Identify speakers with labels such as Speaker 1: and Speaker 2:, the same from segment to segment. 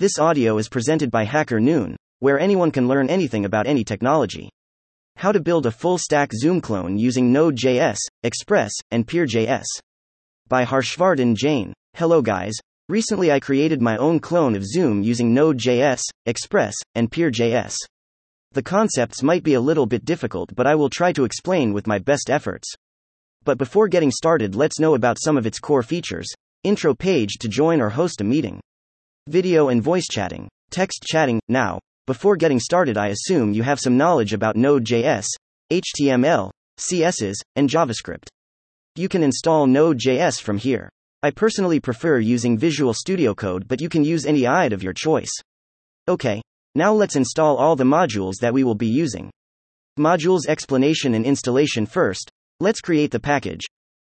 Speaker 1: This audio is presented by Hacker Noon, where anyone can learn anything about any technology. How to build a full stack Zoom clone using Node.js, Express, and Peer.js. By Harshvardhan Jain. Hello guys. Recently I created my own clone of Zoom using Node.js, Express, and Peer.js. The concepts might be a little bit difficult, but I will try to explain with my best efforts. But before getting started, let's know about some of its core features. Intro page to join or host a meeting. Video and voice chatting. Text chatting. Now, before getting started, I assume you have some knowledge about Node.js, HTML, CSS, and JavaScript. You can install Node.js from here. I personally prefer using Visual Studio Code, but you can use any IDE of your choice. Okay, now let's install all the modules that we will be using. Modules explanation and installation first. Let's create the package.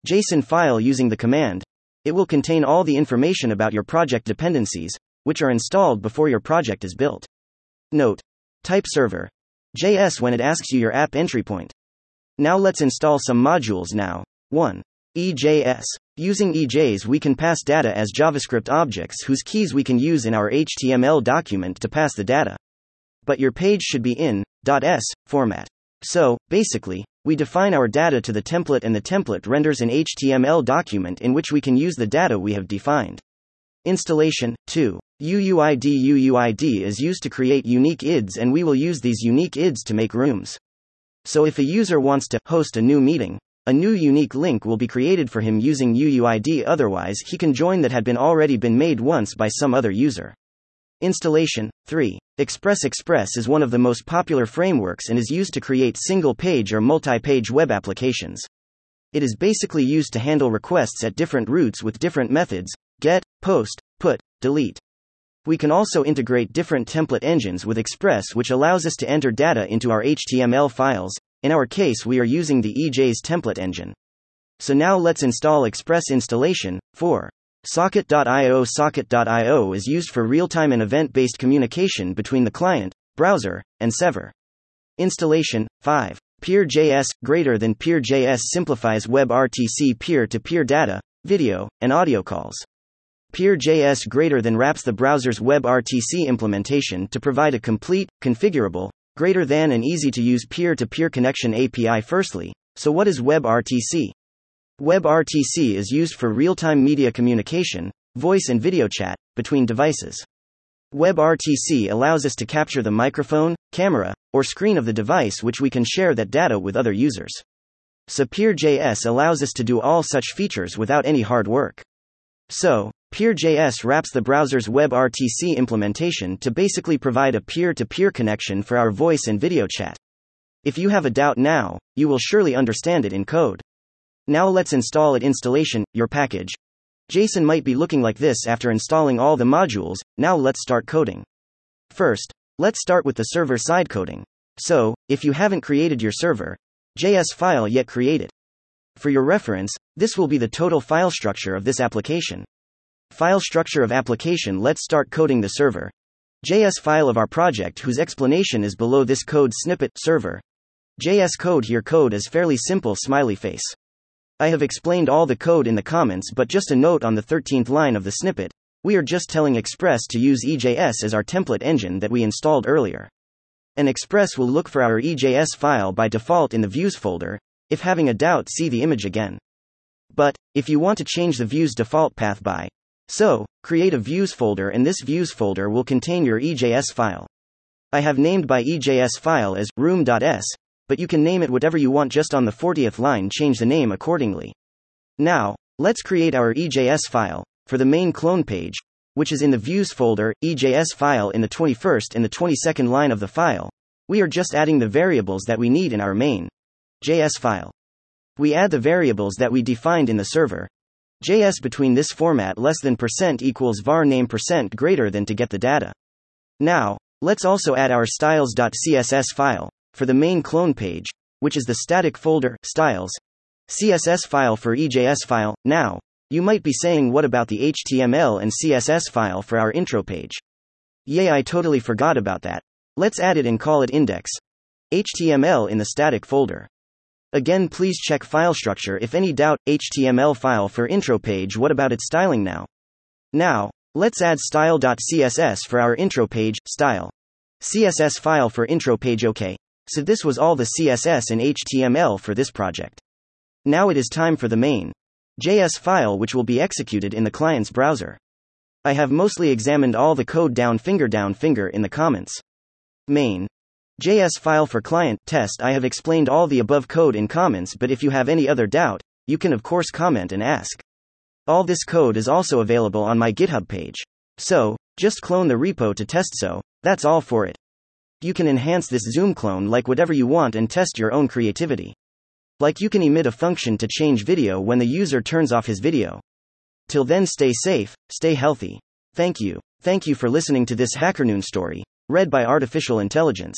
Speaker 1: JSON file using the command. It will contain all the information about your project dependencies, which are installed before your project is built. Note. Type server. JS when it asks you your app entry point. Now let's install some modules now. 1. EJS. Using EJs, we can pass data as JavaScript objects whose keys we can use in our HTML document to pass the data. But your page should be in .ejs format. So, basically, we define our data to the template and the template renders an HTML document in which we can use the data we have defined. Installation 2. UUID UUID is used to create unique IDs and we will use these unique IDs to make rooms. So if a user wants to host a new meeting, a new unique link will be created for him using UUID otherwise he can join that had been already been made once by some other user. Installation 3. Express Express is one of the most popular frameworks and is used to create single page or multi page web applications. It is basically used to handle requests at different routes with different methods get, post, put, delete. We can also integrate different template engines with Express, which allows us to enter data into our HTML files. In our case, we are using the EJS template engine. So now let's install Express installation. 4. Socket.io Socket.io is used for real time and event based communication between the client, browser, and server. Installation 5. Peer.js greater than Peer.js simplifies WebRTC peer to peer data, video, and audio calls. Peer.js greater than wraps the browser's WebRTC implementation to provide a complete, configurable, greater than and easy to use peer to peer connection API. Firstly, so what is WebRTC? WebRTC is used for real time media communication, voice and video chat, between devices. WebRTC allows us to capture the microphone, camera, or screen of the device, which we can share that data with other users. So Peer.js allows us to do all such features without any hard work. So, Peer.js wraps the browser's WebRTC implementation to basically provide a peer to peer connection for our voice and video chat. If you have a doubt now, you will surely understand it in code. Now let's install it installation, your package. JSON might be looking like this after installing all the modules, now let's start coding. First, let's start with the server side coding. So, if you haven't created your server, JS file yet created. For your reference, this will be the total file structure of this application. File structure of application Let's start coding the server. JS file of our project whose explanation is below this code snippet server. JS code here code is fairly simple smiley face. I have explained all the code in the comments but just a note on the 13th line of the snippet. We are just telling Express to use EJS as our template engine that we installed earlier. And Express will look for our EJS file by default in the views folder. If having a doubt, see the image again. But, if you want to change the views default path by so, create a views folder and this views folder will contain your EJS file. I have named by EJS file as room.ejs, but you can name it whatever you want just on the 40th line change the name accordingly. Now, let's create our EJS file for the main clone page, which is in the views folder, EJS file in the 21st and the 22nd line of the file. We are just adding the variables that we need in our main JS file. We add the variables that we defined in the server, JS between this format less than percent equals var name percent greater than to get the data. Now, let's also add our styles.css file for the main clone page, which is the static folder styles CSS file for EJS file. Now, you might be saying what about the HTML and CSS file for our intro page? Yay, I totally forgot about that. Let's add it and call it index HTML in the static folder. Again, please check file structure if any doubt. HTML file for intro page. What about its styling now? Now, Let's add style.css for our intro page, style. CSS file for intro page OK. So this was all the CSS and HTML for this project. Now it is time for the main JS file which will be executed in the client's browser. I have mostly examined all the code down finger down finger in the comments. Main JS file for client test I have explained all the above code in comments but if you have any other doubt, you can of course comment and ask. All this code is also available on my GitHub page. So, just clone the repo to test so, that's all for it. You can enhance this Zoom clone like whatever you want and test your own creativity. Like you can emit a function to change video when the user turns off his video. Till then, stay safe, stay healthy. Thank you. Thank you for listening to this HackerNoon story, read by Artificial Intelligence.